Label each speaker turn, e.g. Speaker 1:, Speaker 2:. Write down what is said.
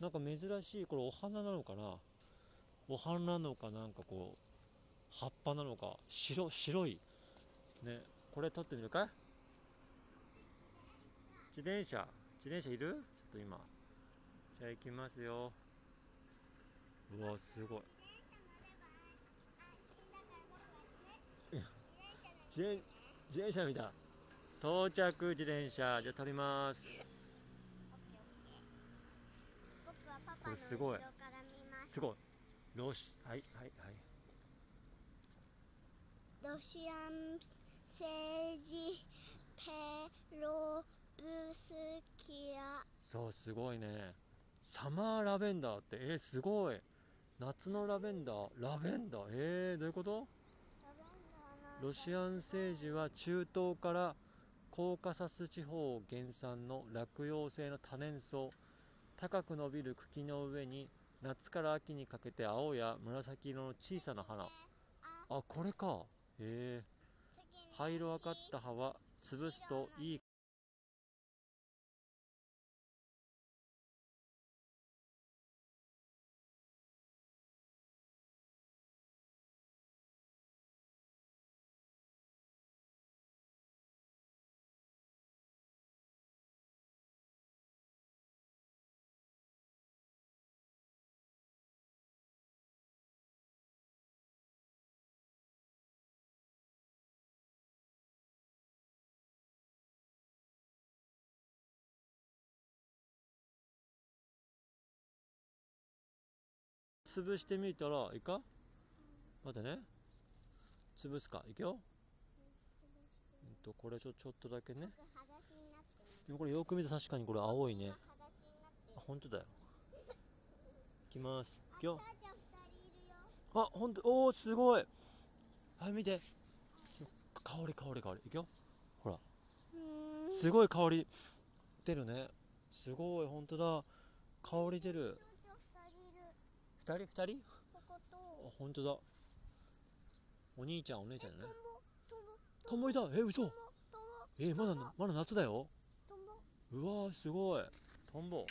Speaker 1: なんか珍しい、これお花なのかな？お花なのかなんかこう、葉っぱなのか、白、白い。ね、これ撮ってみるか？い自転車、自転車いる？ちょっと今。じゃあ行きますよ。うわ、すごい。自転自転車見た。到着自転車。じゃあ撮ります。
Speaker 2: 僕はパパの
Speaker 1: これすごい。
Speaker 2: す
Speaker 1: ごい。ロシ、はい、はい、はい。
Speaker 2: ロシアン政治ペロブスキア
Speaker 1: そう、すごいね。サマーラベンダーって、えー、すごい。夏のラベンダー、ラベンダー、えー、どういうこと？ロシアン政治は中東からコーカサス地方原産の落葉性の多年草高く伸びる茎の上に夏から秋にかけて青や紫色の小さな花。あこれか。へえ。灰色赤った葉は潰すといい潰してみたらいいか？待ってね。潰すか。いくよ。うんとこれちょちょっとだけね。でもこれよく見ると確かにこれ青いね。あ本当だよ。いきます。いくよ。
Speaker 2: あ
Speaker 1: 本当おおすごい。はい見て。香り香り香り。いくよ。ほら。すごい香り。出るね。すごい本当だ。香り出る
Speaker 2: 人
Speaker 1: 二人二人？
Speaker 2: ここと。
Speaker 1: あ本当だ。お兄ちゃんお姉ちゃんじゃない
Speaker 2: トンボ
Speaker 1: トンボいた。え嘘。えまだまだ夏だよ。
Speaker 2: トンボ
Speaker 1: うわーすごい。トンボ